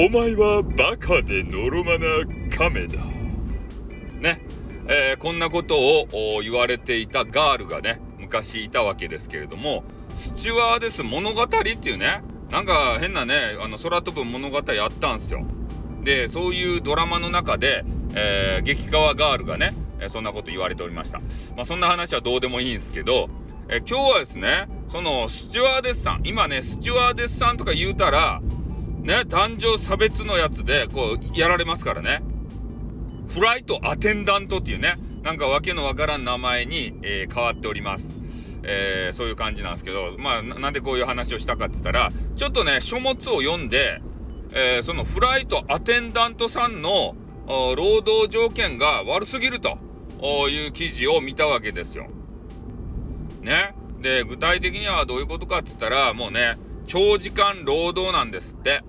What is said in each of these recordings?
お前はバカでのろまな亀だ。ね、えー、こんなことを言われていたガールがね、昔いたわけですけれども、スチュワーデス物語っていうね、なんか変なね、あの空飛ぶ物語あったんすよ。で、そういうドラマの中で、えー、激川ガールがね、えそんなこと言われておりました。まあ、そんな話はどうでもいいんですけど、え今日はですね、そのスチュワーデスさん、今ね、スチュワーデスさんとか言うたら、ね、男女差別のやつで、こう、やられますからね。フライトアテンダントっていうね、なんかわけのわからん名前に、えー、変わっております。えー、そういう感じなんですけど、まあ、なんでこういう話をしたかって言ったら、ちょっとね、書物を読んで、えー、そのフライトアテンダントさんの労働条件が悪すぎるという記事を見たわけですよ。ね。で、具体的にはどういうことかって言ったら、もうね、長時間労働なんですって。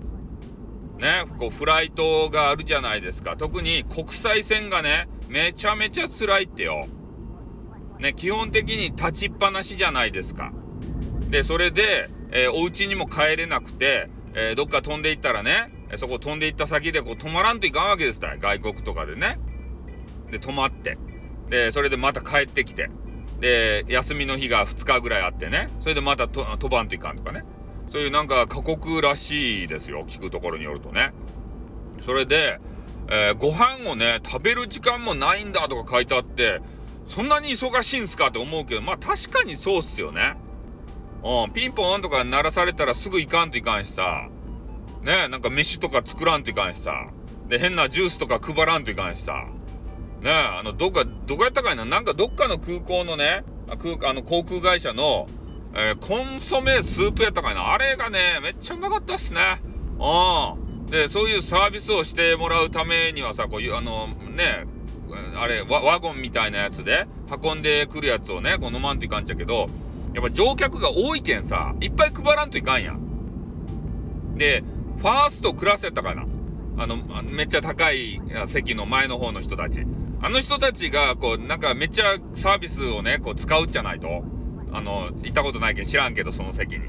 ね、こうフライトがあるじゃないですか。特に国際線がね、めちゃめちゃ辛いってよ。ね、基本的に立ちっぱなしじゃないですか。で、それで、えー、お家にも帰れなくて、えー、どっか飛んでいったらね、そこ飛んでいった先でこう止まらんといかんわけですた外国とかでね。で、止まって。で、それでまた帰ってきて。で、休みの日が2日ぐらいあってね。それでまた飛ばんといかんとかね。そういうなんか過酷らしいですよ。聞くところによるとね。それで、えー、ご飯をね、食べる時間もないんだとか書いてあって、そんなに忙しいんすかって思うけど、まあ確かにそうっすよね。うん、ピンポンとか鳴らされたらすぐ行かんといかんしさ。ねなんか飯とか作らんといかんしさ。で、変なジュースとか配らんといかんしさ。ねあの、どっか、どこやったかいな？なんかどっかの空港のね、空あの航空会社のえー、コンソメスープやったかいな。あれがね、めっちゃうまかったっすね。うん。で、そういうサービスをしてもらうためにはさ、こういう、あの、ね、あれワ、ワゴンみたいなやつで運んでくるやつをね、こう飲まんといかんちゃけど、やっぱ乗客が多いけんさ、いっぱい配らんといかんやん。で、ファーストクラスやったかな。あの、めっちゃ高い席の前の方の人たち。あの人たちが、こう、なんかめっちゃサービスをね、こう使うじゃないと。あの、行ったことないけど知らんけど、その席に。ね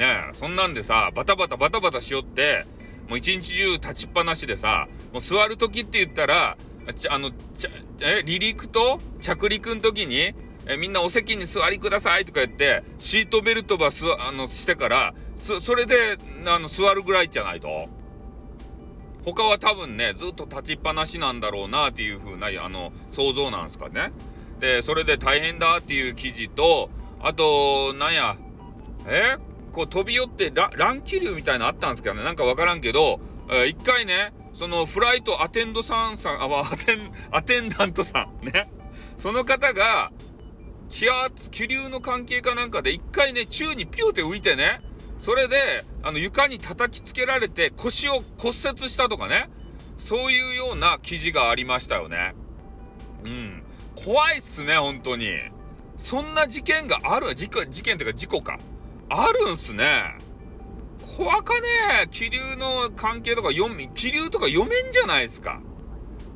え、そんなんでさ、バタバタバタバタしよって、もう一日中立ちっぱなしでさ、もう座る時って言ったら、あの、え、離陸と着陸の時に、え、みんなお席に座りくださいとか言って、シートベルトばす、あの、してから、そ、それで、あの、座るぐらいじゃないと。他は多分ね、ずっと立ちっぱなしなんだろうなっていう風な、あの、想像なんですかね。で、それで大変だっていう記事と、あと、なんや、え？こう飛び寄って乱気流みたいなのあったんですけどね、なんかわからんけど、えー、一回ね、そのフライトアテンドさんさん、あ、アテン、アテンダントさん、ね。その方が、気圧、気流の関係かなんかで一回ね、宙にピューって浮いてね、それで、あの、床に叩きつけられて腰を骨折したとかね、そういうような記事がありましたよね。うん。怖いっすね、本当に。そんな事件がある？事事件っていうか事故か。あるんすね。怖かねえ気流の関係とか読み、気流とか読めんじゃないですか。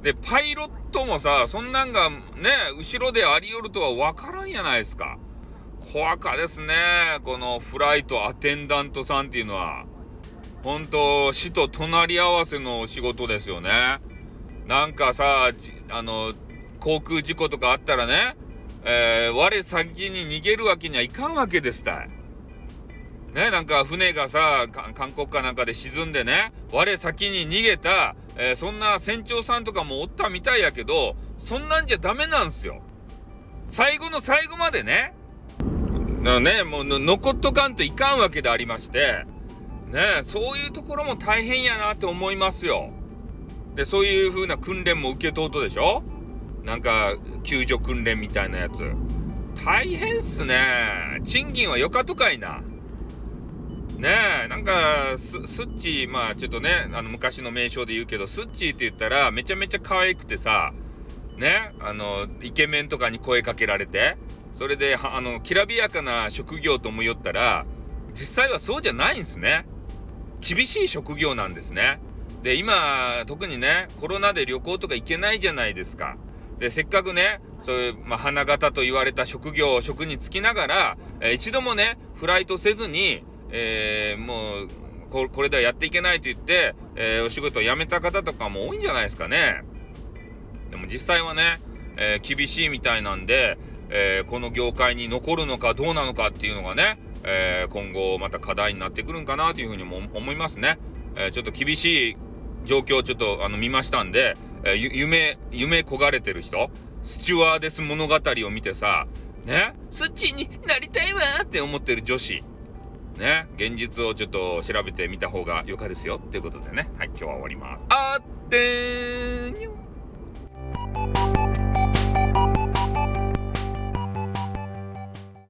で、パイロットもさ、そんなんがね、後ろでありよるとは分からんやないですか。怖かですね。このフライトアテンダントさんっていうのは。本当死と隣り合わせの仕事ですよね。なんかさ、あの、航空事故とかあったらね、えー、我先に逃げるわけにはいかんわけですたい。ね、なんか船がさ、韓国かなんかで沈んでね、我先に逃げた、えー、そんな船長さんとかもおったみたいやけど、そんなんじゃダメなんすよ。最後の最後までね、ね、もう残っとかんといかんわけでありまして、ね、そういうところも大変やなって思いますよ。で、そういう風な訓練も受けとうとでしょなんか救助訓練みたいなやつ。大変っすね。賃金はよかとかいな。ねえなんかスッチーまあちょっとねあの昔の名称で言うけどスッチーって言ったらめちゃめちゃ可愛くてさねあのイケメンとかに声かけられてそれであのきらびやかな職業と思いよったら実際はそうじゃないんすね。厳しい職業なんですね。で今特にねコロナで旅行とか行けないじゃないですか。で、せっかくね、そういう、まあ、花形と言われた職業、職に就きながら、えー、一度もね、フライトせずに、えー、もう、ここれではやっていけないと言って、えー、お仕事を辞めた方とかも多いんじゃないですかね。でも実際はね、え、厳しいみたいなんで、え、この業界に残るのかどうなのかっていうのがね、え今後また課題になってくるんかなというふうにも思いますね。えちょっと厳しい状況をちょっとあの見ましたんで、え夢、夢焦がれてる人、スチュワーデス物語を見てさ、ね、スッチーになりたいわって思ってる女子、ね、現実をちょっと調べてみた方がよかですよっていうことでね、はい、今日は終わります。あってーにょ